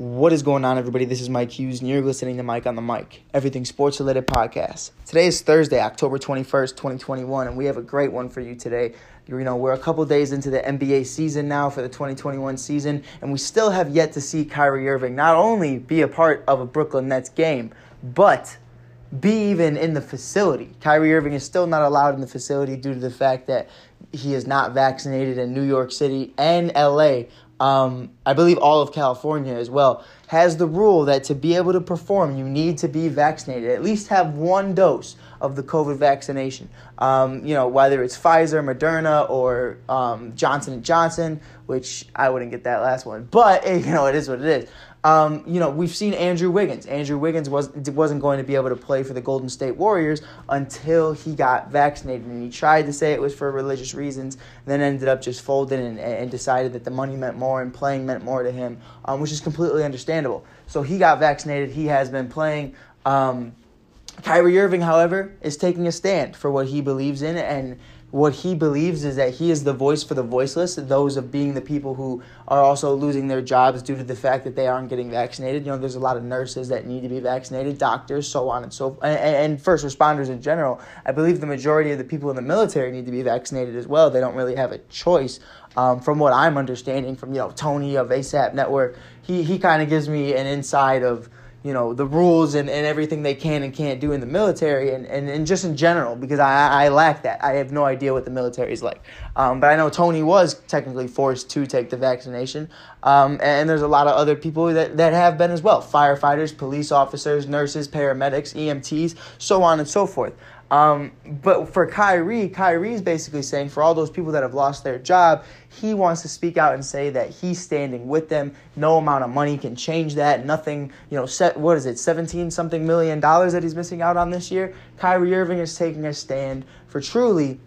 What is going on, everybody? This is Mike Hughes, and you're listening to Mike on the Mic, everything sports related podcast. Today is Thursday, October 21st, 2021, and we have a great one for you today. You know, we're a couple days into the NBA season now for the 2021 season, and we still have yet to see Kyrie Irving not only be a part of a Brooklyn Nets game, but be even in the facility. Kyrie Irving is still not allowed in the facility due to the fact that he is not vaccinated in New York City and LA um, I believe all of California as well, has the rule that to be able to perform, you need to be vaccinated, at least have one dose of the COVID vaccination. Um, you know, whether it's Pfizer, Moderna, or um, Johnson & Johnson, which I wouldn't get that last one, but, you know, it is what it is. Um, you know, we've seen Andrew Wiggins. Andrew Wiggins was wasn't going to be able to play for the Golden State Warriors until he got vaccinated, and he tried to say it was for religious reasons, then ended up just folding and, and decided that the money meant more and playing meant more to him, um, which is completely understandable. So he got vaccinated. He has been playing. Um, Kyrie Irving, however, is taking a stand for what he believes in and what he believes is that he is the voice for the voiceless, those of being the people who are also losing their jobs due to the fact that they aren't getting vaccinated. You know, there's a lot of nurses that need to be vaccinated, doctors, so on and so and, and first responders in general. I believe the majority of the people in the military need to be vaccinated as well. They don't really have a choice. Um, from what I'm understanding from you know Tony of ASAP Network, he he kind of gives me an insight of you know the rules and, and everything they can and can't do in the military and, and, and just in general because I, I lack that. I have no idea what the military is like. Um, but i know tony was technically forced to take the vaccination. Um, and there's a lot of other people that, that have been as well. Firefighters police officers nurses paramedics emts so on and so forth um, but for Kyrie, Kyrie's basically saying for all those people that have lost their job, he wants to speak out and say that he's standing with them. No amount of money can change that. Nothing, you know, set, what is it, 17 something million dollars that he's missing out on this year? Kyrie Irving is taking a stand for truly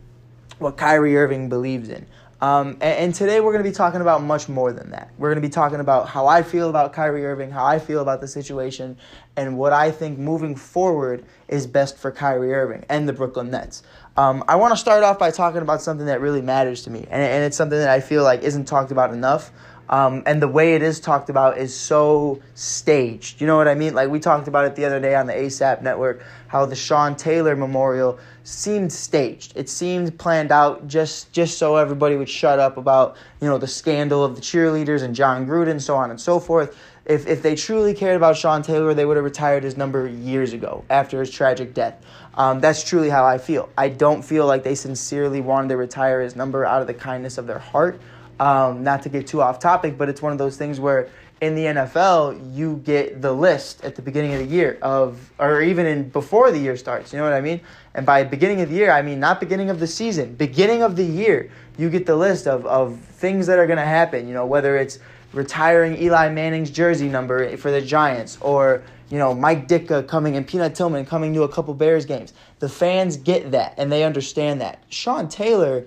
what Kyrie Irving believes in. Um, and, and, today we're going to be talking about much more than that. We're going to be talking about how I feel about Kyrie Irving, how I feel about the situation, and what I think moving forward is best for Kyrie Irving and the Brooklyn Nets. Um, I want to start off by talking about something that really matters to me, and, and it's something that I feel like isn't talked about enough. Um, and the way it is talked about is so staged. You know what I mean? Like we talked about it the other day on the ASAP network, how the Sean Taylor memorial seemed staged. It seemed planned out just just so everybody would shut up about you know the scandal of the cheerleaders and Jon Gruden, so on and so forth. If if they truly cared about Sean Taylor, they would have retired his number years ago after his tragic death. Um, that's truly how I feel. I don't feel like they sincerely wanted to retire his number out of the kindness of their heart. Um, not to get too off topic, but it's one of those things where in the NFL, you get the list at the beginning of the year of, or even in before the year starts. You know what I mean? And by beginning of the year, I mean not beginning of the season, beginning of the year. You get the list of, of things that are going to happen. You know, whether it's retiring Eli Manning's jersey number for the Giants, or you know Mike Ditka coming and Peanut Tillman coming to a couple Bears games. The fans get that and they understand that. Sean Taylor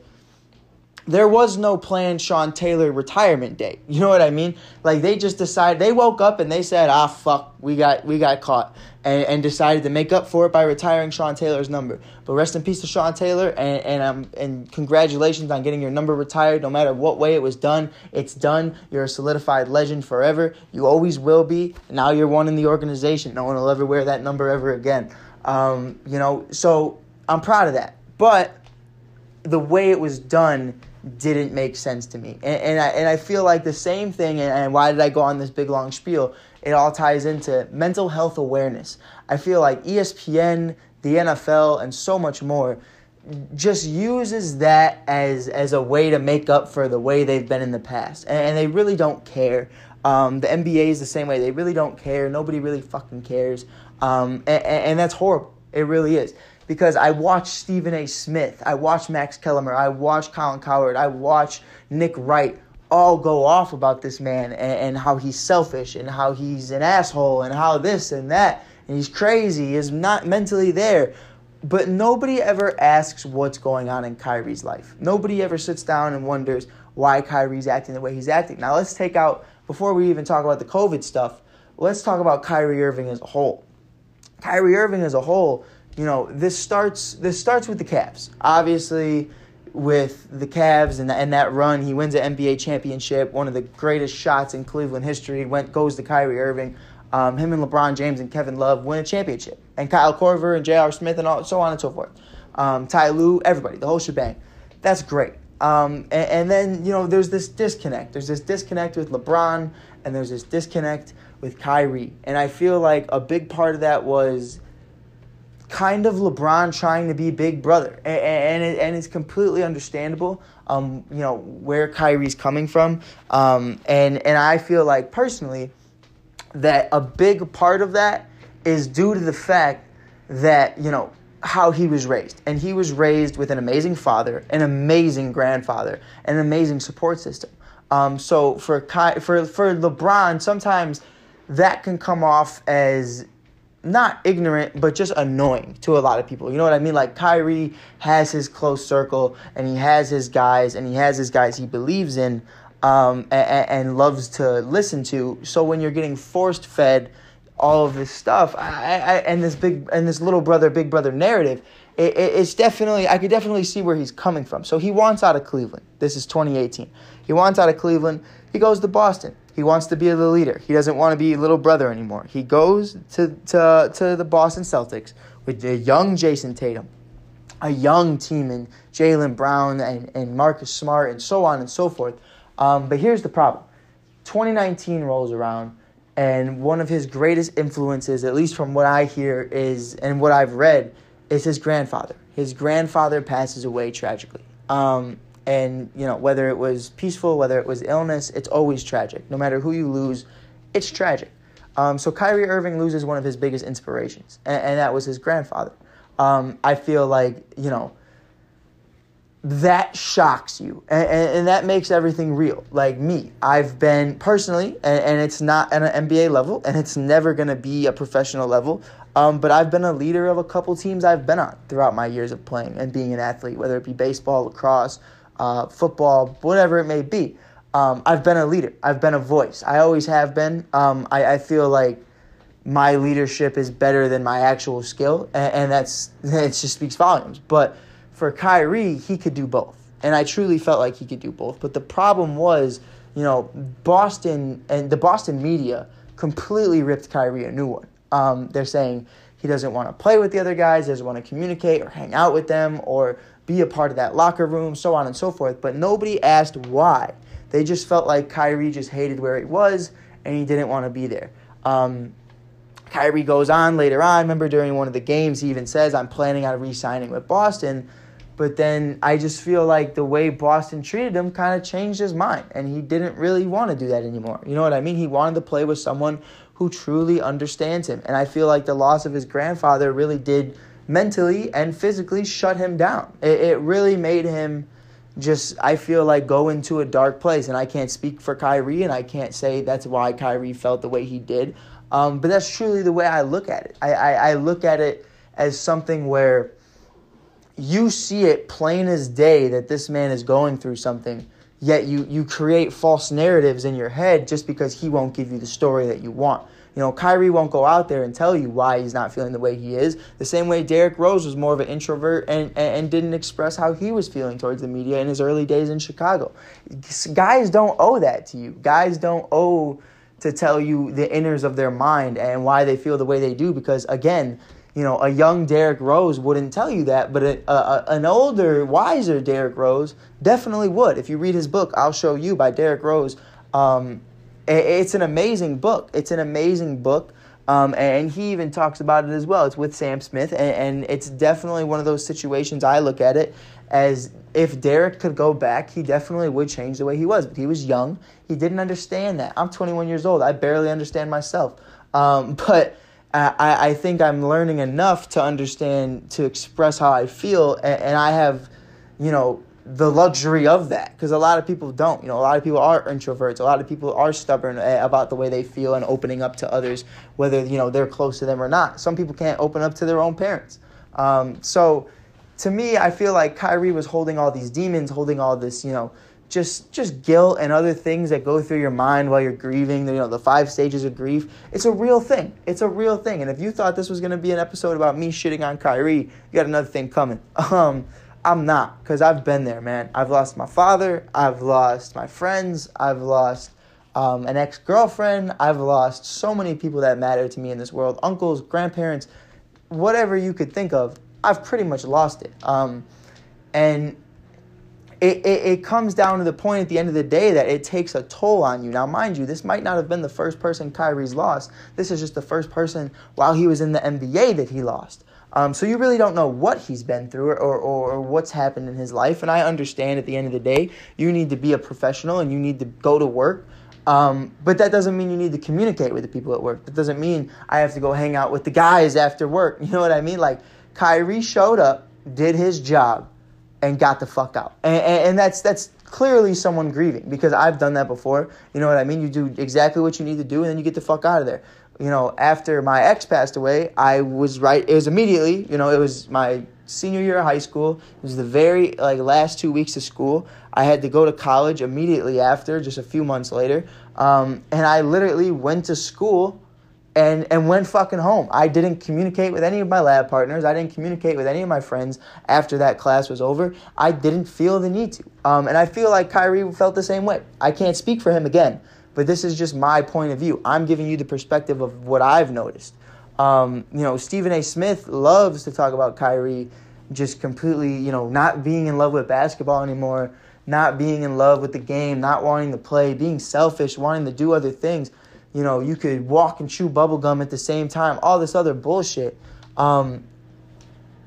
there was no planned Sean Taylor retirement date. You know what I mean? Like they just decided they woke up and they said, "Ah, fuck, we got we got caught," and, and decided to make up for it by retiring Sean Taylor's number. But rest in peace to Sean Taylor, and and um and congratulations on getting your number retired. No matter what way it was done, it's done. You're a solidified legend forever. You always will be. Now you're one in the organization. No one will ever wear that number ever again. Um, you know, so I'm proud of that. But the way it was done didn't make sense to me. And, and, I, and I feel like the same thing, and, and why did I go on this big long spiel? It all ties into mental health awareness. I feel like ESPN, the NFL, and so much more just uses that as, as a way to make up for the way they've been in the past. And, and they really don't care. Um, the NBA is the same way. They really don't care. Nobody really fucking cares. Um, and, and that's horrible. It really is because I watch Stephen A. Smith, I watch Max Kellerman, I watch Colin Cowherd, I watch Nick Wright all go off about this man and, and, how he's selfish and how he's an asshole and how this and that and he's crazy, he's not mentally there. But nobody ever asks what's going on in Kyrie's life. Nobody ever sits down and wonders why Kyrie's acting the way he's acting. Now let's take out before we even talk about the COVID stuff, let's talk about Kyrie Irving as a whole. Kyrie Irving as a whole you know, this starts this starts with the Cavs. Obviously, with the Cavs and, and that run. He wins an NBA championship, one of the greatest shots in Cleveland history. Went goes to Kyrie Irving. Um, him and LeBron James and Kevin Love win a championship, and Kyle Korver and J.R. Smith and all, so on and so forth. Um, Ty Lue, everybody, the whole shebang. That's great. Um, and, and, then you know there's this disconnect. There's this disconnect with LeBron, and there's this disconnect with Kyrie. And I feel like a big part of that was kind of LeBron trying to be big brother, and and, it, and it's completely understandable. Um, you know where Kyrie's coming from, um, and and I feel like personally that a big part of that is due to the fact that you know how he was raised, and he was raised with an amazing father, an amazing grandfather, an amazing support system. Um, so for Ky- for for LeBron, sometimes that can come off as not ignorant, but just annoying to a lot of people. You know what I mean? Like Kyrie has his close circle, and he has his guys, and he has his guys he believes in, um, and, and, loves to listen to. So when you're getting forced fed all of this stuff, I, I, and this big and this little brother, big brother narrative, it, it, it's definitely I could definitely see where he's coming from. So he wants out of Cleveland. This is 2018. He wants out of Cleveland. He goes to Boston. He wants to be the leader. He doesn't want to be little brother anymore. He goes to, to, to the Boston Celtics with a young Jayson Tatum, a young team in Jaylen Brown and, and Marcus Smart and so on and so forth. Um, but here's the problem 2019 rolls around, and one of his greatest influences, at least from what I hear, is and what I've read, is his grandfather. His grandfather passes away tragically. Um, and, you know, whether it was peaceful, whether it was illness, it's always tragic. No matter who you lose, it's tragic. Um, so Kyrie Irving loses one of his biggest inspirations, and, and that was his grandfather. Um, I feel like, you know, that shocks you and, and, that makes everything real like me i've been personally and, and it's not at an nba level and it's never going to be a professional level um, but i've been a leader of a couple teams i've been on throughout my years of playing and being an athlete whether it be baseball lacrosse uh, football, whatever it may be. Um, I've been a leader. I've been a voice. I always have been. Um, I, I, feel like my leadership is better than my actual skill, and, and that's it. Just speaks volumes. But for Kyrie, he could do both, and I truly felt like he could do both. But the problem was, you know, Boston and the Boston media completely ripped Kyrie a new one. Um, they're saying he doesn't want to play with the other guys, doesn't want to communicate or hang out with them, or be a part of that locker room, so on and so forth. But nobody asked why. They just felt like Kyrie just hated where he was and he didn't want to be there. Um, Kyrie goes on later on. Remember during one of the games, he even says, I'm planning on re signing with Boston. But then I just feel like the way Boston treated him kind of changed his mind, and he didn't really want to do that anymore. You know what I mean? He wanted to play with someone who truly understands him. And I feel like the loss of his grandfather really did mentally and physically shut him down. It, it really made him just, I feel like, go into a dark place. And I can't speak for Kyrie, and I can't say that's why Kyrie felt the way he did. Um, but that's truly the way I look at it. I, I, I look at it as something where you see it plain as day that this man is going through something yet you, you create false narratives in your head just because he won't give you the story that you want. You know, Kyrie won't go out there and tell you why he's not feeling the way he is. The same way Derrick Rose was more of an introvert and, and, and didn't express how he was feeling towards the media in his early days in Chicago. Guys don't owe that to you. Guys don't owe to tell you the inners of their mind and why they feel the way they do because, again, you know, a young Derrick Rose wouldn't tell you that, but a, a, an older, wiser Derrick Rose definitely would. If you read his book, I'll Show You by Derrick Rose, um, it's an amazing book. It's an amazing book. Um, and he even talks about it as well. It's with Sam Smith, and, and, it's definitely one of those situations I look at it as if Derrick could go back, he definitely would change the way he was. But he was young, he didn't understand that. I'm 21 years old, I barely understand myself. Um, but I, I think I'm learning enough to understand, to express how I feel, and, and I have, you know, the luxury of that because a lot of people don't. You know, a lot of people are introverts. A lot of people are stubborn eh, about the way they feel and opening up to others, whether you know they're close to them or not. Some people can't open up to their own parents. Um, so, to me, I feel like Kyrie was holding all these demons, holding all this, you know, just just guilt and other things that go through your mind while you're grieving. You know, the five stages of grief. It's a real thing. It's a real thing. And if you thought this was going to be an episode about me shitting on Kyrie, you got another thing coming. Um, I'm not, because I've been there, man. I've lost my father, I've lost my friends, I've lost um, an ex girlfriend, I've lost so many people that matter to me in this world uncles, grandparents, whatever you could think of. I've pretty much lost it. Um, and it, it, it, comes down to the point at the end of the day that it takes a toll on you. Now, mind you, this might not have been the first person Kyrie's lost. This is just the first person while he was in the NBA that he lost. Um, so you really don't know what he's been through or, or, or what's happened in his life. And I understand at the end of the day, you need to be a professional and you need to go to work. Um, but that doesn't mean you need to communicate with the people at work. That doesn't mean I have to go hang out with the guys after work. You know what I mean? Like Kyrie showed up, did his job, and got the fuck out. And, and, and, that's that's clearly someone grieving because I've done that before. You know what I mean? You do exactly what you need to do, and then you get the fuck out of there. You know, after my ex passed away, I was right. It was immediately. You know, it was my senior year of high school. It was the very like last two weeks of school. I had to go to college immediately after, just a few months later, um, and I literally went to school and and went fucking home. I didn't communicate with any of my lab partners. I didn't communicate with any of my friends after that class was over. I didn't feel the need to. Um, and I feel like Kyrie felt the same way. I can't speak for him again, but this is just my point of view. I'm giving you the perspective of what I've noticed. Um, you know, Stephen A. Smith loves to talk about Kyrie just completely, you know, not being in love with basketball anymore, not being in love with the game, not wanting to play, being selfish, wanting to do other things you know, you could walk and chew bubblegum at the same time, all this other bullshit. Um,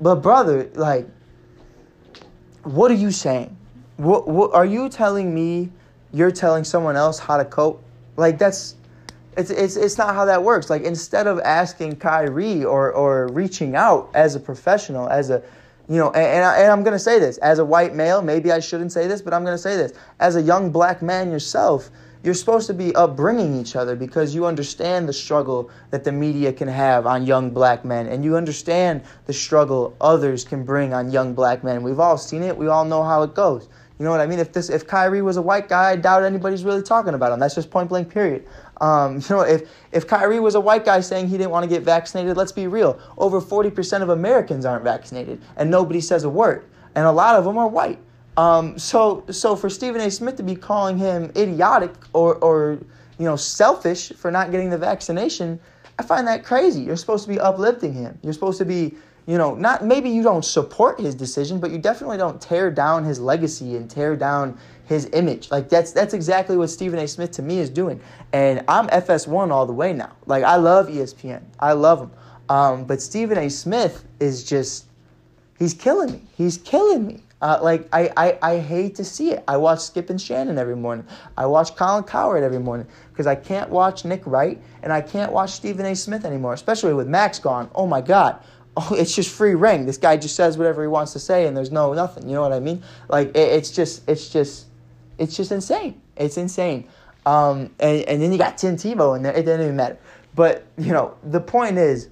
but brother, like, what are you saying? What, what are you telling me? You're telling someone else how to cope? Like that's, it's it's it's not how that works. Like instead of asking Kyrie or or reaching out as a professional, as a you know, and, and, I, I'm going to say this as a white male, maybe I shouldn't say this, but I'm going to say this. As a young black man yourself, you're supposed to be upbringing each other because you understand the struggle that the media can have on young black men and you understand the struggle others can bring on young black men. We've all seen it. We all know how it goes. You know what I mean? If this if Kyrie was a white guy, I doubt anybody's really talking about him. That's just point blank period. Um, you know, if if Kyrie was a white guy saying he didn't want to get vaccinated, let's be real. Over 40% of Americans aren't vaccinated and nobody says a word. And a lot of them are white. Um, so, so for Stephen A. Smith to be calling him idiotic or, or, you know, selfish for not getting the vaccination, I find that crazy. You're supposed to be uplifting him. You're supposed to be, you know, not maybe you don't support his decision, but you definitely don't tear down his legacy and tear down his image. Like that's that's exactly what Stephen A. Smith to me is doing. And I'm FS1 all the way now. Like I love ESPN. I love him. Um, but Stephen A. Smith is just he's killing me. He's killing me. Uh, like I, I, I hate to see it. I watch Skip and Shannon every morning. I watch Colin Cowherd every morning because I can't watch Nick Wright and I can't watch Stephen A. Smith anymore, especially with Max gone. Oh my God. Oh, it's just free reign. This guy just says whatever he wants to say and there's no nothing. You know what I mean? Like it, it's just it's just it's just insane. It's insane. Um, and, and then you got Tim Tebow and it doesn't even matter. But you know the point is,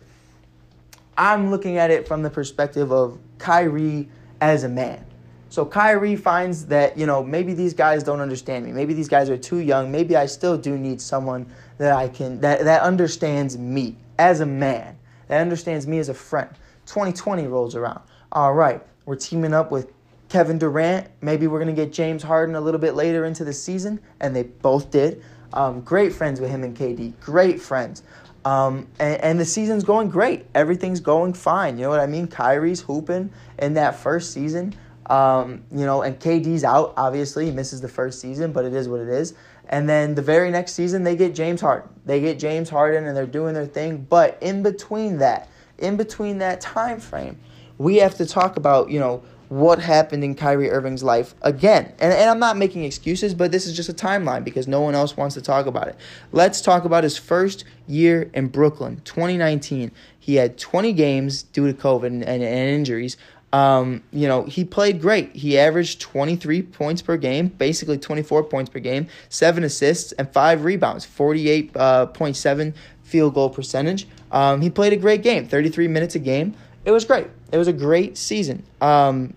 I'm looking at it from the perspective of Kyrie as a man. So Kyrie finds that, you know, maybe these guys don't understand me. Maybe these guys are too young. Maybe I still do need someone that I can that, that understands me as a man, that understands me as a friend. 2020 rolls around. All right, we're teaming up with Kevin Durant. Maybe we're gonna get James Harden a little bit later into the season, and they both did. Um, great friends with him and KD. Great friends. Um, and, and, the season's going great. Everything's going fine. You know what I mean? Kyrie's hooping in that first season. Um, you know, and KD's out, obviously. He misses the first season, but it is what it is. And then the very next season, they get James Harden. They get James Harden and they're doing their thing. But in between that, in between that time frame, we have to talk about, you know, what happened in Kyrie Irving's life again. And, and I'm not making excuses, but this is just a timeline because no one else wants to talk about it. Let's talk about his first year in Brooklyn, 2019. He had 20 games due to COVID and, and, and injuries. Um, you know, he played great. He averaged 23 points per game, basically 24 points per game, seven assists, and five rebounds, 48.7 uh, field goal percentage. Um, he played a great game, 33 minutes a game. It was great. It was a great season. Um,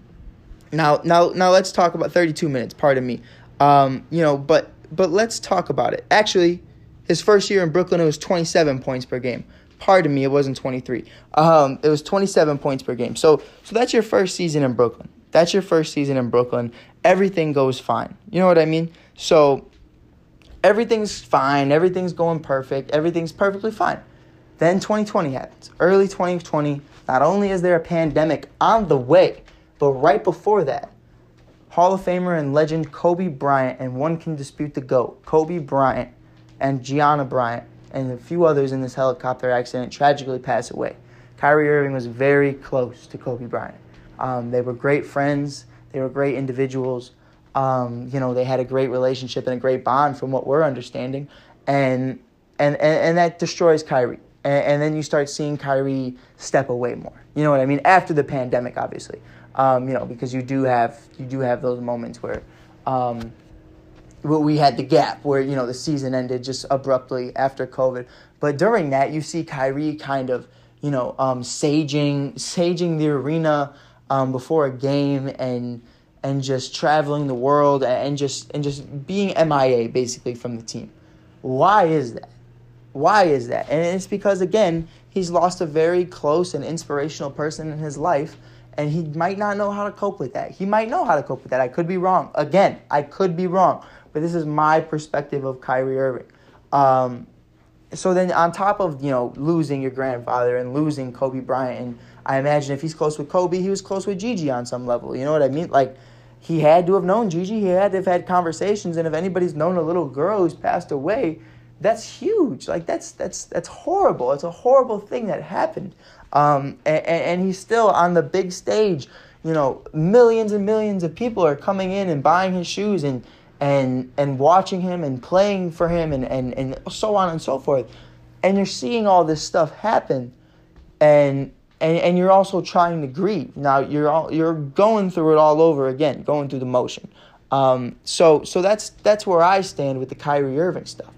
now, now, now let's talk about 32 minutes. Pardon me. Um, you know, but but let's talk about it. Actually, his first year in Brooklyn, it was 27 points per game. Pardon me, it wasn't 23. Um, it was 27 points per game. So, so that's your first season in Brooklyn. That's your first season in Brooklyn. Everything goes fine. You know what I mean? So everything's fine. Everything's going perfect. Everything's perfectly fine. Then 2020 happens. Early 2020, not only is there a pandemic on the way, but right before that, Hall of Famer and legend Kobe Bryant, and one can dispute the GOAT, Kobe Bryant and Gianna Bryant, and a few others in this helicopter accident tragically pass away. Kyrie Irving was very close to Kobe Bryant. Um, they were great friends, they were great individuals. Um, you know, they had a great relationship and a great bond from what we're understanding. And and, and, and that destroys Kyrie. And, and, then you start seeing Kyrie step away more. You know what I mean? After the pandemic, obviously. Um, you know, because you do have you do have those moments where um, we had the gap where you know the season ended just abruptly after COVID. But during that, you see Kyrie kind of you know um, saging saging the arena um, before a game and and just traveling the world and just and just being MIA basically from the team. Why is that? Why is that? And it's because again, he's lost a very close and inspirational person in his life and he might not know how to cope with that. He might know how to cope with that. I could be wrong. Again, I could be wrong, but this is my perspective of Kyrie Irving. Um, so then on top of, you know, losing your grandfather and losing Kobe Bryant and I imagine if he's close with Kobe, he was close with Gigi on some level. You know what I mean? Like he had to have known Gigi. He had to have had conversations. And if anybody's known a little girl who's passed away, that's huge. Like that's that's that's horrible. It's a horrible thing that happened. Um, and, and he's still on the big stage. You know, millions and millions of people are coming in and buying his shoes and and and watching him and playing for him and, and, and so on and so forth. And you're seeing all this stuff happen and and, and you're also trying to grieve. Now you're all, you're going through it all over again, going through the motion. Um, so so that's that's where I stand with the Kyrie Irving stuff.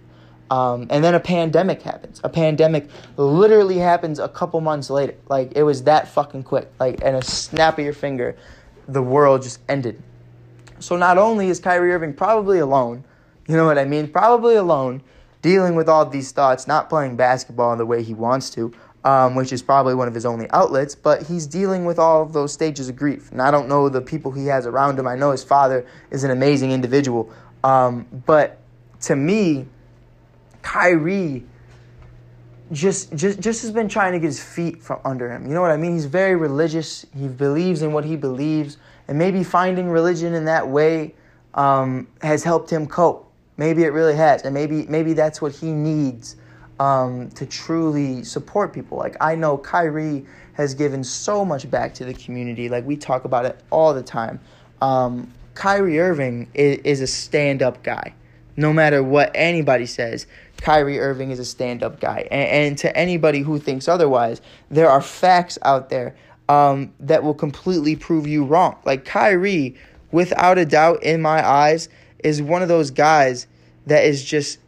Um, and then a pandemic happens. A pandemic literally happens a couple months later. Like it was that fucking quick. Like in a snap of your finger, the world just ended. So not only is Kyrie Irving probably alone, you know what I mean? Probably alone, dealing with all these thoughts, not playing basketball the way he wants to, um, which is probably one of his only outlets, but he's dealing with all of those stages of grief. And I don't know the people he has around him. I know his father is an amazing individual. Um, but to me, Kyrie just, just, just has been trying to get his feet from under him. You know what I mean? He's very religious. He believes in what he believes. And maybe finding religion in that way um, has helped him cope. Maybe it really has. And maybe, maybe that's what he needs um, to truly support people. Like I know Kyrie has given so much back to the community. Like we talk about it all the time. Um, Kyrie Irving is, is a stand-up guy. No matter what anybody says, Kyrie Irving is a stand-up guy. And, and to anybody who thinks otherwise, there are facts out there um, that will completely prove you wrong. Like Kyrie, without a doubt, in my eyes, is one of those guys that is just,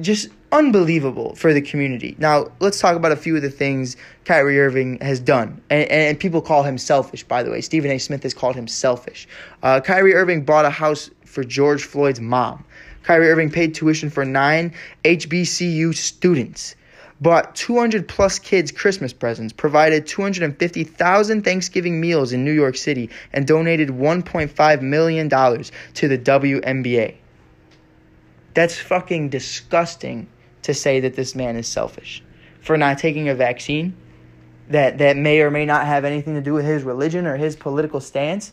just unbelievable for the community. Now, let's talk about a few of the things Kyrie Irving has done. And, and people call him selfish, by the way. Stephen A. Smith has called him selfish. Uh, Kyrie Irving bought a house for George Floyd's mom. Kyrie Irving paid tuition for nine HBCU students. Bought 200 plus kids Christmas presents, provided 250,000 Thanksgiving meals in New York City, and donated $1.5 million to the WNBA. That's fucking disgusting to say that this man is selfish for not taking a vaccine that, that may or may not have anything to do with his religion or his political stance.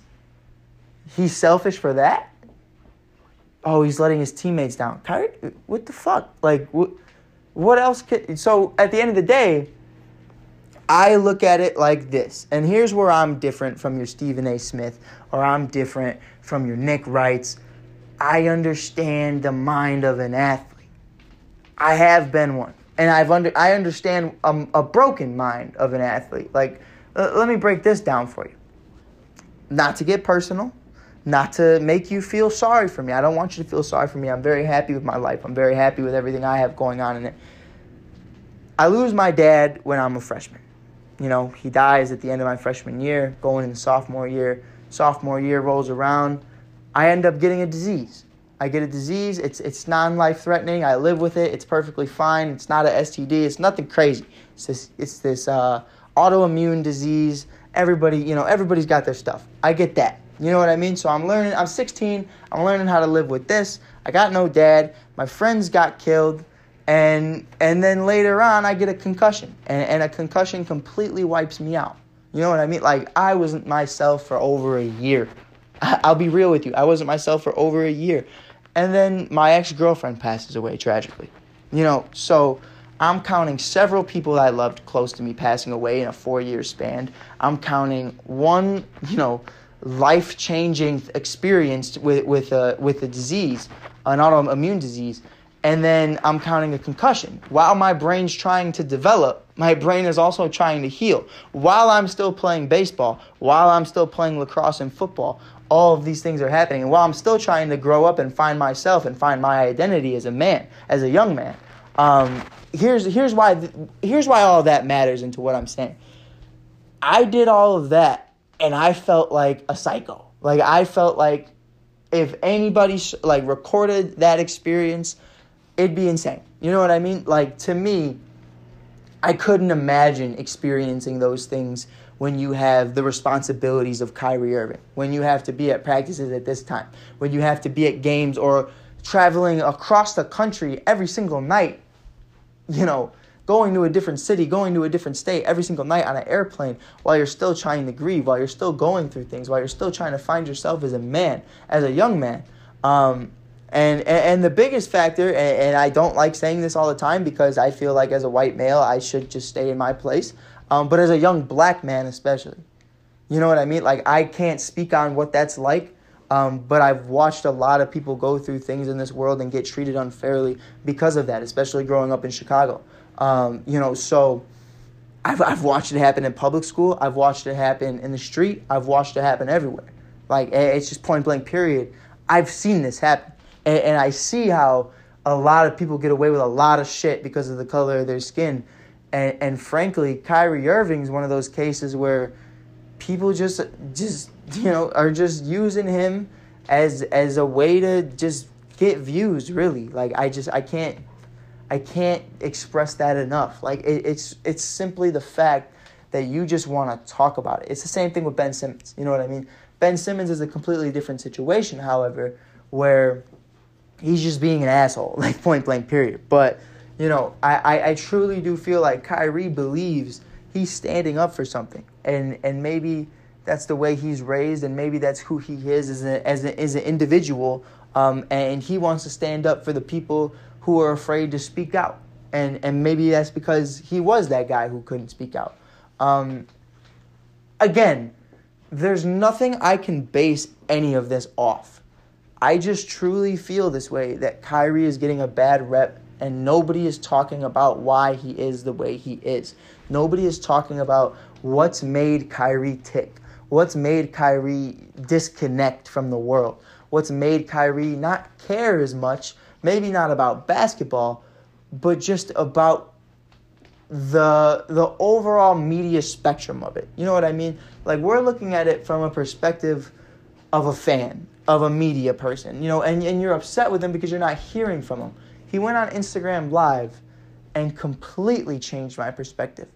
He's selfish for that? Oh, he's letting his teammates down. Kyrie, what the fuck? Like, what, what else could. So, at the end of the day, I look at it like this. And here's where I'm different from your Stephen A. Smith, or I'm different from your Nick Wrights. I understand the mind of an athlete. I have been one, and I've under I understand a, a broken mind of an athlete. Like, uh, let me break this down for you. Not to get personal, not to make you feel sorry for me. I don't want you to feel sorry for me. I'm very happy with my life. I'm very happy with everything I have going on in it. I lose my dad when I'm a freshman. You know, he dies at the end of my freshman year, going into sophomore year. Sophomore year rolls around. I end up getting a disease. I get a disease. It's it's non-life threatening. I live with it. It's perfectly fine. It's not a STD. It's nothing crazy. It's this it's this uh, autoimmune disease. Everybody you know everybody's got their stuff. I get that. You know what I mean? So I'm learning. I'm 16. I'm learning how to live with this. I got no dad. My friends got killed, and and then later on I get a concussion, and, and a concussion completely wipes me out. You know what I mean? Like I wasn't myself for over a year. I'll be real with you. I wasn't myself for over a year, and then my ex girlfriend passes away tragically. You know, so I'm counting several people I loved close to me passing away in a four year span. I'm counting one, you know, life changing experience with with a with a disease, an autoimmune disease, and then I'm counting a concussion. While my brain's trying to develop, my brain is also trying to heal. While I'm still playing baseball, while I'm still playing lacrosse and football, all of these things are happening. And while I'm still trying to grow up and find myself and find my identity as a man, as a young man, um, here's here's why here's why all that matters into what I'm saying. I did all of that, and I felt like a psycho. Like I felt like if anybody like recorded that experience, it'd be insane. You know what I mean? Like to me, I couldn't imagine experiencing those things when you have the responsibilities of Kyrie Irving, when you have to be at practices at this time, when you have to be at games or traveling across the country every single night you know, going to a different city, going to a different state every single night on an airplane while you're still trying to grieve, while you're still going through things, while you're still trying to find yourself as a man, as a young man. Um, and, and, and the biggest factor, and, and, I don't like saying this all the time because I feel like as a white male, I should just stay in my place. Um, but as a young black man, especially, you know what I mean? Like, I can't speak on what that's like um, but I've watched a lot of people go through things in this world and get treated unfairly because of that, especially growing up in Chicago. Um, you know, so I've, I've watched it happen in public school. I've watched it happen in the street. I've watched it happen everywhere. Like, it's just point blank, period. I've seen this happen. And, and I see how a lot of people get away with a lot of shit because of the color of their skin. And, and frankly, Kyrie Irving's one of those cases where people just just you know are just using him as as a way to just get views really like i just i can't i can't express that enough. Like it, it's it's simply the fact that you just want to talk about it. It's the same thing with ben simmons you know what i mean? Ben simmons is a completely different situation however where he's just being an asshole like point blank period. But you know i i, I truly do feel like kyrie believes he's standing up for something. And and maybe that's the way he's raised, and maybe that's who he is as, a, as, a, as an individual. Um, and he wants to stand up for the people who are afraid to speak out. And, and maybe that's because he was that guy who couldn't speak out. Um, again, there's nothing I can base any of this off. I just truly feel this way that Kyrie is getting a bad rep and nobody is talking about why he is the way he is. Nobody is talking about what's made Kyrie tick. What's made Kyrie disconnect from the world? What's made Kyrie not care as much, maybe not about basketball, but just about the the overall media spectrum of it. You know what I mean? Like we're looking at it from a perspective of a fan, of a media person, you know, and, and you're upset with him because you're not hearing from him. He went on Instagram live and completely changed my perspective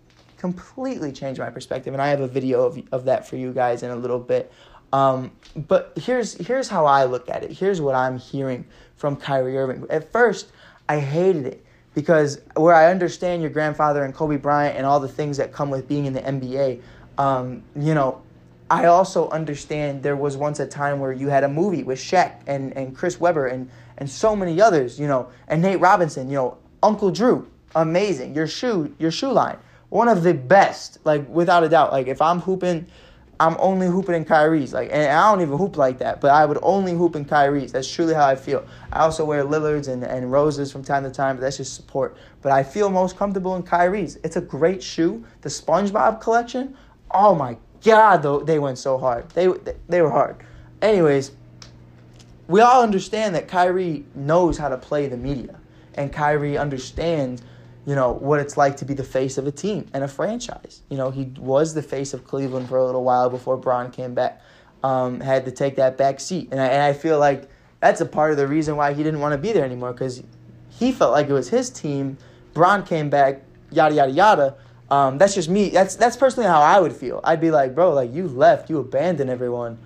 completely changed my perspective, and I have a video of, of that for you guys in a little bit. Um, but here's here's how I look at it. Here's what I'm hearing from Kyrie Irving. At first, I hated it because where I understand your grandfather and Kobe Bryant and all the things that come with being in the NBA, um, you know, I also understand there was once a time where you had a movie with Shaq and, and Chris Webber and, and so many others, you know, and Nate Robinson, you know, Uncle Drew, amazing. Your shoe, your shoe line one of the best, like without a doubt. Like if I'm hooping, I'm only hooping in Kyrie's. Like, and I don't even hoop like that, but I would only hoop in Kyrie's. That's truly how I feel. I also wear Lillards and, and roses from time to time, but that's just support. But I feel most comfortable in Kyrie's. It's a great shoe. The SpongeBob collection, oh my god, though they went so hard. They they were hard. Anyways, we all understand that Kyrie knows how to play the media, and Kyrie understands you know, what it's like to be the face of a team and a franchise. You know, he was the face of Cleveland for a little while before Bron came back, um, had to take that back seat. And I, and I feel like that's a part of the reason why he didn't want to be there anymore because he felt like it was his team. Bron came back, yada, yada, yada. Um, that's just me. That's that's personally how I would feel. I'd be like, bro, like you left, you abandoned everyone.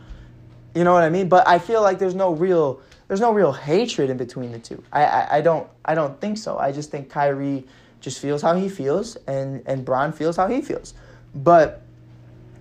You know what I mean? But I feel like there's no real there's no real hatred in between the two. I, I, I don't I don't think so. I just think Kyrie just feels how he feels and and Bron feels how he feels. But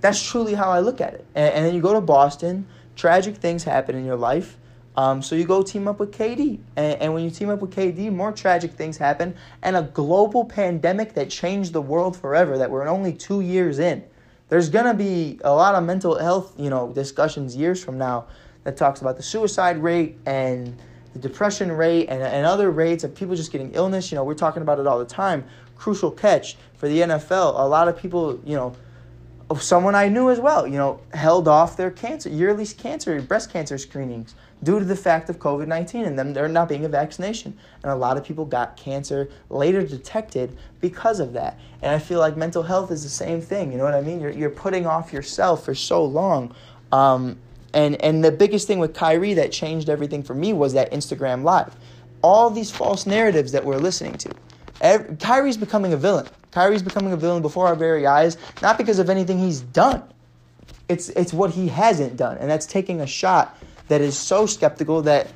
that's truly how I look at it. And, and then you go to Boston, tragic things happen in your life. Um, so you go team up with KD. And, and when you team up with KD, more tragic things happen. And a global pandemic that changed the world forever, that we're only two years in. There's going to be a lot of mental health, you know, discussions years from now that talks about the suicide rate and the depression rate and, and other rates of people just getting illness. You know, we're talking about it all the time. Crucial catch for the NFL. A lot of people, you know, someone I knew as well, you know, held off their cancer, yearly cancer, breast cancer screenings due to the fact of COVID 19 and them there not being a vaccination. And a lot of people got cancer later detected because of that. And I feel like mental health is the same thing. You know what I mean? You're, you're putting off yourself for so long. Um, and, and the biggest thing with Kyrie that changed everything for me was that Instagram Live. All these false narratives that we're listening to. Every, Kyrie's becoming a villain. Kyrie's becoming a villain before our very eyes, not because of anything he's done. It's, it's what he hasn't done. And that's taking a shot that is so skeptical that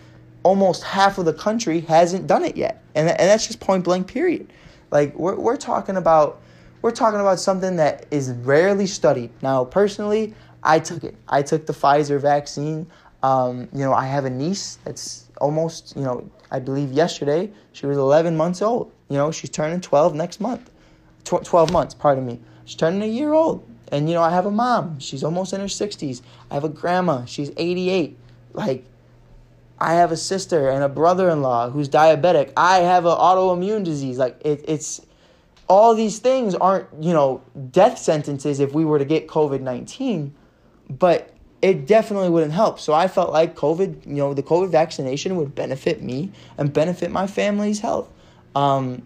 almost half of the country hasn't done it yet. And, and that's just point blank, period. Like, we're, we're talking about. We're talking about something that is rarely studied. Now, personally, I took it. I took the Pfizer vaccine. Um, you know, I have a niece that's almost, you know, I believe yesterday she was 11 months old. You know, she's turning 12 next month. Tw- 12 months, pardon me. She's turning a year old. And, you know, I have a mom. She's almost in her 60s. I have a grandma. She's 88. Like, I have a sister and a brother in law who's diabetic. I have an autoimmune disease. Like, it, it's all these things aren't, you know, death sentences if we were to get COVID 19, but it definitely wouldn't help. So I felt like COVID, you know, the COVID vaccination would benefit me and benefit my family's health. Um,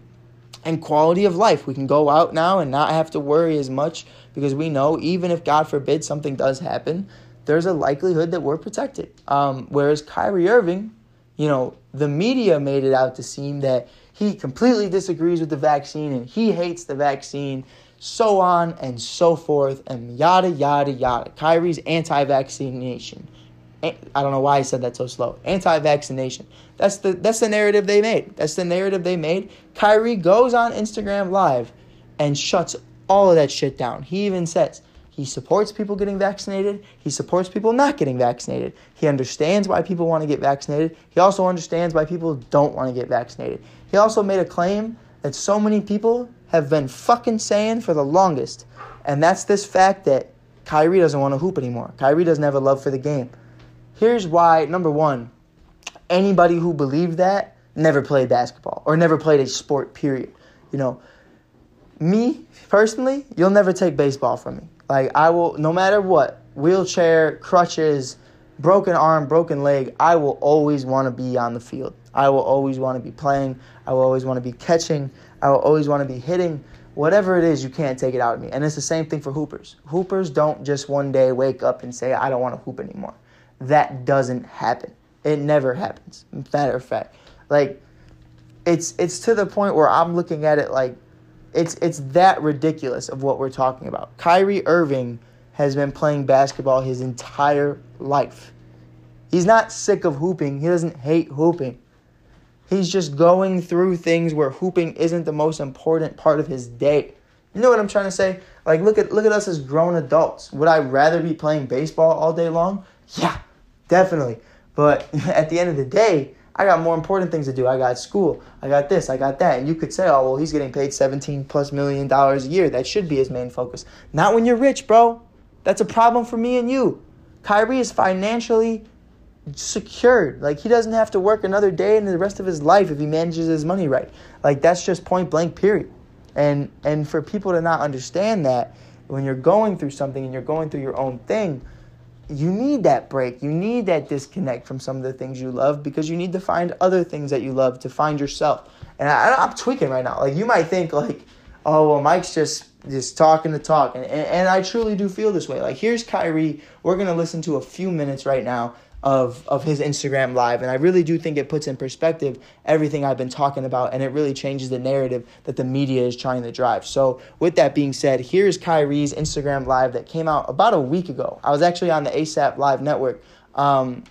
and quality of life. We can go out now and not have to worry as much because we know even if God forbid something does happen, there's a likelihood that we're protected. Um, whereas Kyrie Irving, you know, the media made it out to seem that he completely disagrees with the vaccine and he hates the vaccine, so on and so forth, and yada, yada, yada. Kyrie's anti vaccination. I don't know why I said that so slow. Anti-vaccination. That's the that's the narrative they made. That's the narrative they made. Kyrie goes on Instagram Live and shuts all of that shit down. He even says, he supports people getting vaccinated. He supports people not getting vaccinated. He understands why people want to get vaccinated. He also understands why people don't want to get vaccinated. He also made a claim that so many people have been fucking saying for the longest, and that's this fact that Kyrie doesn't want to hoop anymore. Kyrie doesn't have a love for the game. Here's why number one, anybody who believed that never played basketball or never played a sport, period. You know, me personally, you'll never take baseball from me. Like I will, no matter what, wheelchair, crutches, broken arm, broken leg, I will always want to be on the field. I will always want to be playing. I will always want to be catching. I will always want to be hitting. Whatever it is, you can't take it out of me. And it's the same thing for hoopers. Hoopers don't just one day wake up and say, I don't want to hoop anymore. That doesn't happen. It never happens. Matter of fact, like it's it's to the point where I'm looking at it like it's it's that ridiculous of what we're talking about. Kyrie Irving has been playing basketball his entire life. He's not sick of hooping. He doesn't hate hooping. He's just going through things where hooping isn't the most important part of his day. You know what I'm trying to say? Like look at look at us as grown adults. Would I rather be playing baseball all day long? Yeah, definitely. But at the end of the day, I got more important things to do. I got school. I got this. I got that. And you could say, oh, well, he's getting paid 17 plus million dollars a year. That should be his main focus. Not when you're rich, bro. That's a problem for me and you. Kyrie is financially secured. Like, he doesn't have to work another day in the rest of his life if he manages his money right. Like, that's just point blank, period. And, and for people to not understand that, when you're going through something and you're going through your own thing, you need that break. You need that disconnect from some of the things you love because you need to find other things that you love to find yourself. And I, am tweaking right now. Like you might think like, oh well, Mike's just just talking the talk, and, and and I truly do feel this way. Like here's Kyrie. We're gonna listen to a few minutes right now of of his Instagram live and I really do think it puts in perspective everything I've been talking about and it really changes the narrative that the media is trying to drive. So with that being said, here's Kyrie's Instagram live that came out about a week ago. I was actually on the ASAP Live network um,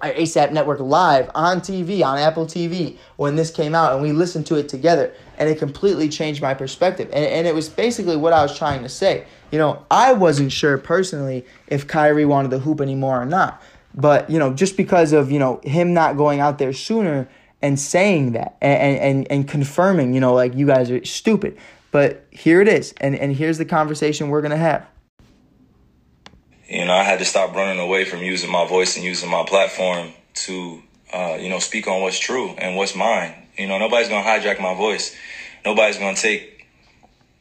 ASAP Network Live on TV, on Apple TV, when this came out, and we listened to it together, and it completely changed my perspective. And, and it was basically what I was trying to say. You know, I wasn't sure personally if Kyrie wanted to hoop anymore or not. But, you know, just because of, you know, him not going out there sooner and saying that and, and, and confirming, you know, like you guys are stupid. But here it is, and, and here's the conversation we're going to have. You know, I had to stop running away from using my voice and using my platform to, uh, you know, speak on what's true and what's mine. You know, nobody's going to hijack my voice. Nobody's going to take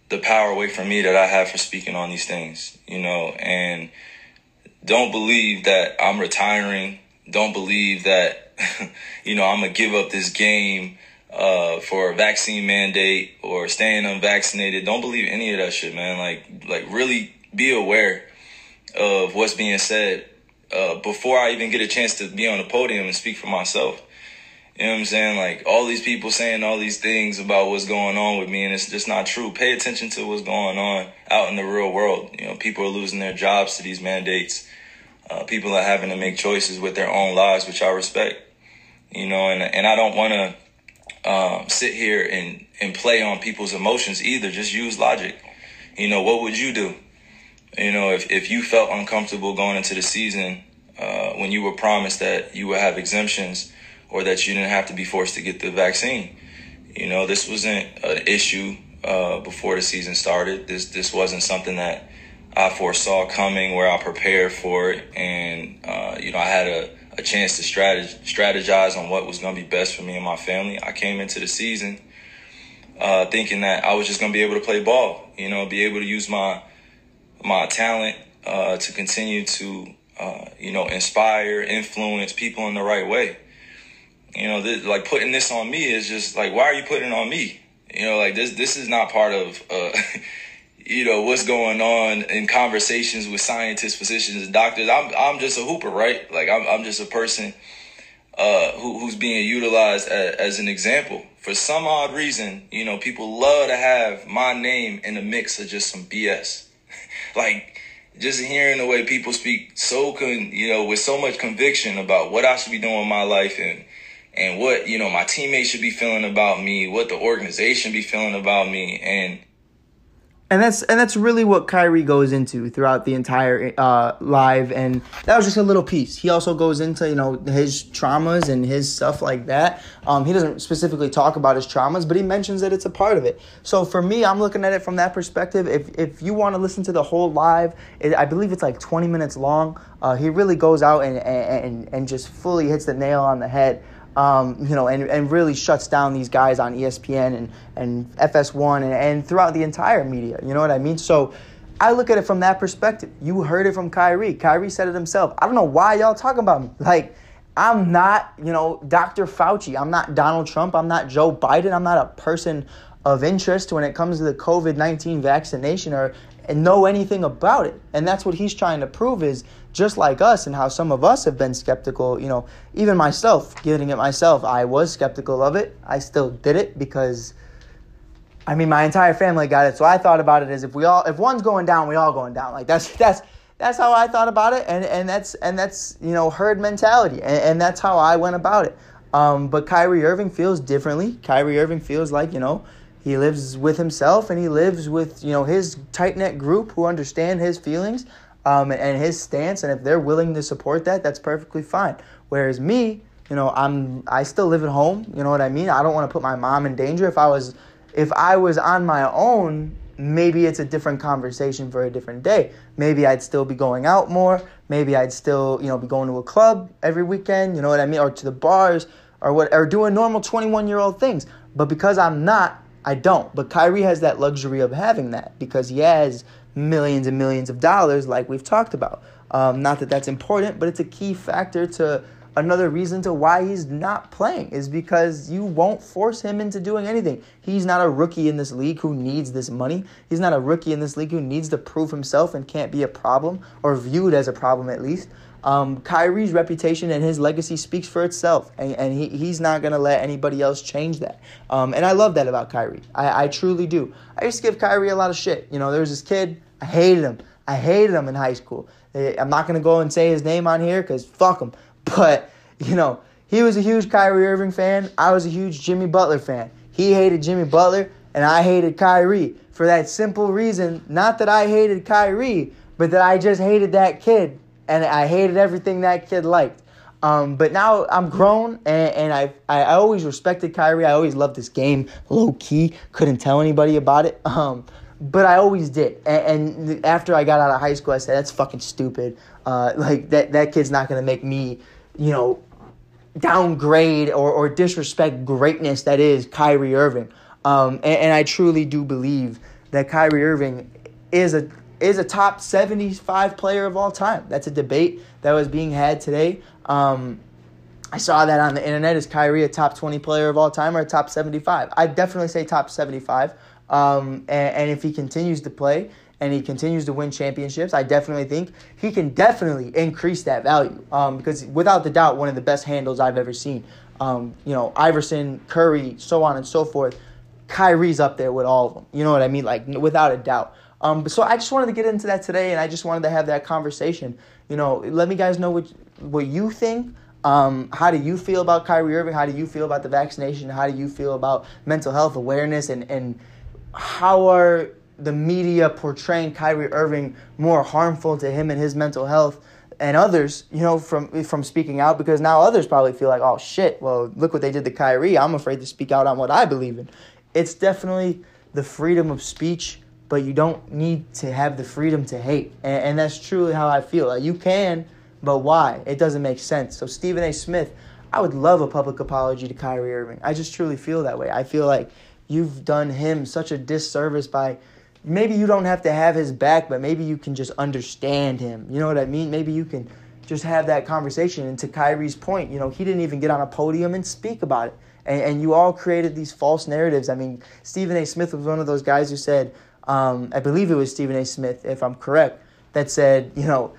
the power away from me that I have for speaking on these things, you know, and don't believe that I'm retiring. Don't believe that, you know, I'm going to give up this game uh, for a vaccine mandate or staying unvaccinated. Don't believe any of that shit, man. Like, like really be aware of what's being said uh, before I even get a chance to be on the podium and speak for myself. You know what I'm saying? Like all these people saying all these things about what's going on with me, and it's just not true. Pay attention to what's going on out in the real world. You know, people are losing their jobs to these mandates. Uh, people are having to make choices with their own lives, which I respect. You know, and and I don't want to um, sit here and and play on people's emotions either. Just use logic. You know, what would you do? You know, if, if you felt uncomfortable going into the season uh, when you were promised that you would have exemptions or that you didn't have to be forced to get the vaccine, you know, this wasn't an issue uh, before the season started. This this wasn't something that I foresaw coming, where I prepared for it, and uh, you know, I had a, a chance to strategize, on what was going to be best for me and my family. I came into the season uh, thinking that I was just going to be able to play ball, you know, be able to use my my talent uh, to continue to uh, you know inspire, influence people in the right way. You know, this, like putting this on me is just like, why are you putting on me? You know, like this this is not part of uh, you know what's going on in conversations with scientists, physicians, and doctors. I'm I'm just a hooper, right? Like I'm I'm just a person uh, who, who's being utilized as, as, an example. For some odd reason, you know, people love to have my name in the mix of just some BS like just hearing the way people speak so con you know with so much conviction about what I should be doing in my life and and what you know my teammates should be feeling about me, what the organization be feeling about me, and and that's and that's really what Kyrie goes into throughout the entire uh, live, and that was just a little piece. He also goes into you know his traumas and his stuff like that. Um, he doesn't specifically talk about his traumas, but he mentions that it's a part of it. So for me, I'm looking at it from that perspective. If if you want to listen to the whole live, it, I believe it's like 20 minutes long. Uh, he really goes out and, and and just fully hits the nail on the head um, you know, and, and really shuts down these guys on ESPN and, and FS1 and, and throughout the entire media. You know what I mean? So I look at it from that perspective. You heard it from Kyrie. Kyrie said it himself. I don't know why y'all talking about me. Like, I'm not, you know, Dr. Fauci. I'm not Donald Trump. I'm not Joe Biden. I'm not a person of interest when it comes to the COVID 19 vaccination or and know anything about it. And that's what he's trying to prove is just like us and how some of us have been skeptical, you know, even myself, getting it myself, I was skeptical of it. I still did it because I mean my entire family got it. So I thought about it as if we all if one's going down, we all going down. Like that's that's that's how I thought about it and, and that's and that's, you know, herd mentality. And, and that's how I went about it. Um, but Kyrie Irving feels differently. Kyrie Irving feels like, you know, he lives with himself and he lives with you know his tight knit group who understand his feelings um, and his stance. And if they're willing to support that, that's perfectly fine. Whereas me, you know, I'm I still live at home. You know what I mean? I don't want to put my mom in danger. If I was if I was on my own, maybe it's a different conversation for a different day. Maybe I'd still be going out more. Maybe I'd still, you know, be going to a club every weekend, you know what I mean, or to the bars or what or doing normal 21-year-old things. But because I'm not, I don't. But Kyrie has that luxury of having that because he has millions and millions of dollars, like we've talked about. Um, not that that's important, but it's a key factor to another reason to why he's not playing is because you won't force him into doing anything. He's not a rookie in this league who needs this money. He's not a rookie in this league who needs to prove himself and can't be a problem or viewed as a problem at least. Um, Kyrie's reputation and his legacy speaks for itself, and, and he, he's not going to let anybody else change that. Um, and I love that about Kyrie. I, I truly do. I used to give Kyrie a lot of shit. You know, there was this kid, I hated him. I hated him in high school. Eh, I'm not gonna go and say his name on here because fuck him. But you know, he was a huge Kyrie Irving fan. I was a huge Jimmy Butler fan. He hated Jimmy Butler, and I hated Kyrie for that simple reason. Not that I hated Kyrie, but that I just hated that kid, and I hated everything that kid liked. Um, but now I'm grown, and, and I, I always respected Kyrie. I always loved this game, low key. Couldn't tell anybody about it. Um, but I always did. And, and, after I got out of high school, I said, "That's fucking stupid. Uh, like that that kid's not gonna make me, you know, downgrade or, or disrespect greatness that is Kyrie Irving." Um, and, and I truly do believe that Kyrie Irving is a is a top 75 player of all time. That's a debate that was being had today. Um, I saw that on the internet. Is Kyrie a top 20 player of all time or a top 75? I definitely say top 75. Um, and, and, if he continues to play and he continues to win championships, I definitely think he can definitely increase that value. Um, because without the doubt, one of the best handles I've ever seen. Um, you know, Iverson, Curry, so on and so forth. Kyrie's up there with all of them. You know what I mean? Like without a doubt. Um, so I just wanted to get into that today, and I just wanted to have that conversation. You know, let me guys know what what you think. Um, how do you feel about Kyrie Irving? How do you feel about the vaccination? How do you feel about mental health awareness and and how are the media portraying Kyrie Irving more harmful to him and his mental health and others, you know, from from speaking out because now others probably feel like, oh shit, well look what they did to Kyrie. I'm afraid to speak out on what I believe in. It's definitely the freedom of speech, but you don't need to have the freedom to hate, and, and that's truly how I feel. Like you can, but why? It doesn't make sense. So Stephen A. Smith, I would love a public apology to Kyrie Irving. I just truly feel that way. I feel like you've done him such a disservice by maybe you don't have to have his back, but maybe you can just understand him. You know what I mean? Maybe you can just have that conversation. And to Kyrie's point, you know, he didn't even get on a podium and speak about it. And, and you all created these false narratives. I mean, Stephen A. Smith was one of those guys who said, um, I believe it was Stephen A. Smith, if I'm correct, that said, you know,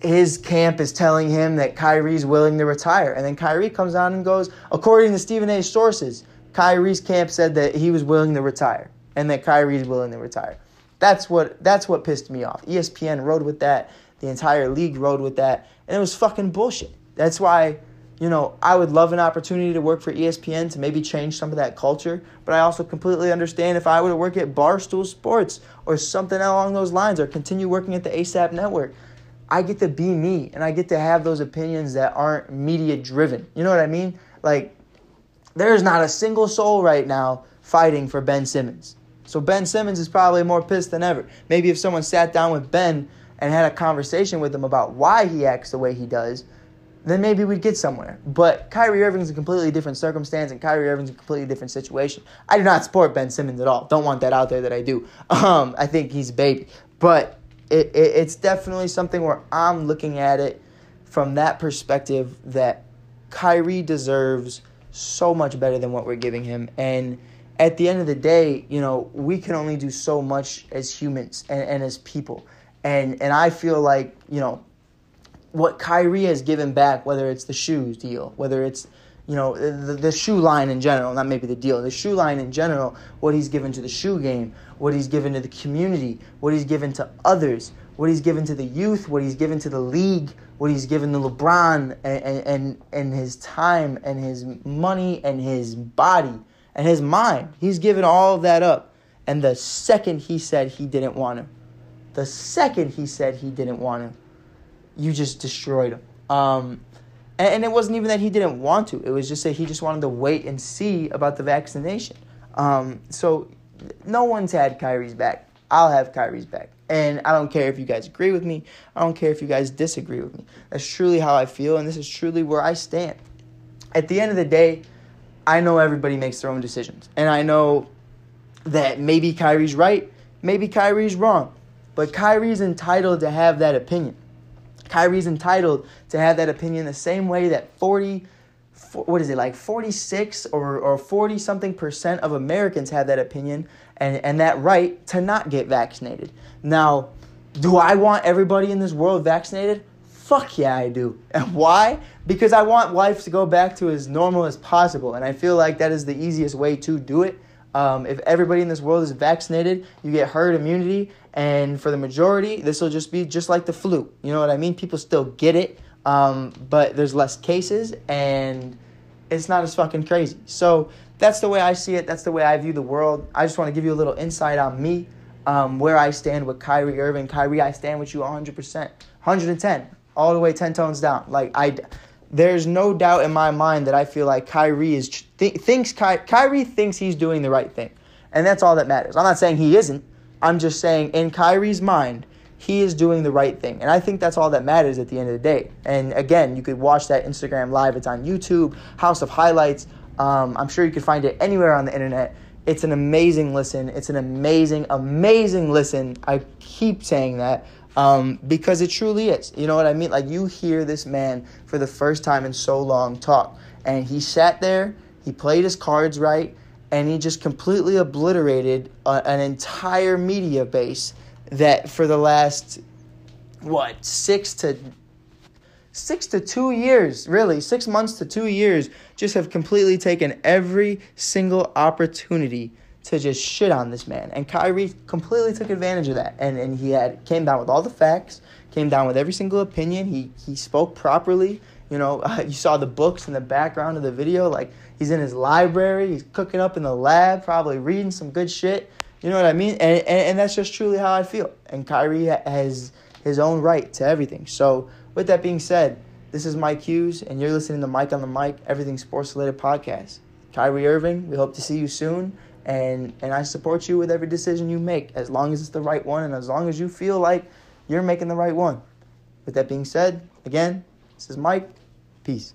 his camp is telling him that Kyrie's willing to retire. And then Kyrie comes on and goes, according to Stephen A.'s sources, Kyrie's camp said that he was willing to retire and that Kyrie's willing to retire. That's what that's what pissed me off. ESPN rode with that. The entire league rode with that, and it was fucking bullshit. That's why, you know, I would love an opportunity to work for ESPN to maybe change some of that culture. But I also completely understand if I were to work at Barstool Sports or something along those lines, or continue working at the ASAP Network. I get to be me, and I get to have those opinions that aren't media driven. You know what I mean? Like there's not a single soul right now fighting for Ben Simmons. So Ben Simmons is probably more pissed than ever. Maybe if someone sat down with Ben and had a conversation with him about why he acts the way he does, then maybe we'd get somewhere. But Kyrie Irving's a completely different circumstance, and Kyrie Irving's a completely different situation. I do not support Ben Simmons at all. Don't want that out there that I do. Um, I think he's a baby. But it, it, it's definitely something where I'm looking at it from that perspective that Kyrie deserves – so much better than what we're giving him. And at the end of the day, you know, we can only do so much as humans and, and as people. And and I feel like, you know, what Kyrie has given back, whether it's the shoes deal, whether it's you know the, the shoe line in general, not maybe the deal, the shoe line in general, what he's given to the shoe game, what he's given to the community, what he's given to others, what he's given to the youth, what he's given to the league, what he's given to LeBron and, and, and his time and his money and his body and his mind. He's given all of that up. And the second he said he didn't want him, the second he said he didn't want him, you just destroyed him. Um, and, and, it wasn't even that he didn't want to. It was just that he just wanted to wait and see about the vaccination. Um, so no one's had Kyrie's back. I'll have Kyrie's back. And I don't care if you guys agree with me. I don't care if you guys disagree with me. That's truly how I feel, and this is truly where I stand. At the end of the day, I know everybody makes their own decisions. And I know that maybe Kyrie's right, maybe Kyrie's wrong. But Kyrie's entitled to have that opinion. Kyrie's entitled to have that opinion the same way that 40, what is it, like 46 or, or 40 something percent of Americans have that opinion and, and that right to not get vaccinated. Now, do I want everybody in this world vaccinated? Fuck yeah, I do. And why? Because I want life to go back to as normal as possible. And I feel like that is the easiest way to do it. Um, if everybody in this world is vaccinated, you get herd immunity, and for the majority, this will just be just like the flu. You know what I mean? People still get it, um, but there's less cases, and it's not as fucking crazy. So that's the way I see it. That's the way I view the world. I just want to give you a little insight on me, um, where I stand with Kyrie Irving. Kyrie, I stand with you 100%, 110, all the way 10 tones down. Like I there's no doubt in my mind that I feel like Kyrie is th- thinks Ky- Kyrie thinks he's doing the right thing, and that's all that matters. I'm not saying he isn't. I'm just saying in Kyrie's mind, he is doing the right thing, and I think that's all that matters at the end of the day. And again, you could watch that Instagram live. It's on YouTube, House of Highlights. Um, I'm sure you could find it anywhere on the internet. It's an amazing listen. It's an amazing, amazing listen. I keep saying that um, because it truly is. You know what I mean? Like you hear this man for the first time in so long talk, and he sat there, he played his cards right, and he just completely obliterated a, an entire media base that for the last what six to six to two years, really six months to two years, just have completely taken every single opportunity to just shit on this man. And Kyrie completely took advantage of that. And and he had came down with all the facts, came down with every single opinion. He he spoke properly. You know, uh, you saw the books in the background of the video. Like he's in his library, he's cooking up in the lab, probably reading some good shit. You know what I mean? And and, and that's just truly how I feel. And Kyrie has his own right to everything. So with that being said, this is Mike Hughes, and you're listening to Mike on the Mic, Everything Sports Related podcast. Kyrie Irving, we hope to see you soon and and I support you with every decision you make as long as it's the right one and as long as you feel like you're making the right one. With that being said, again, this is Mike. Peace.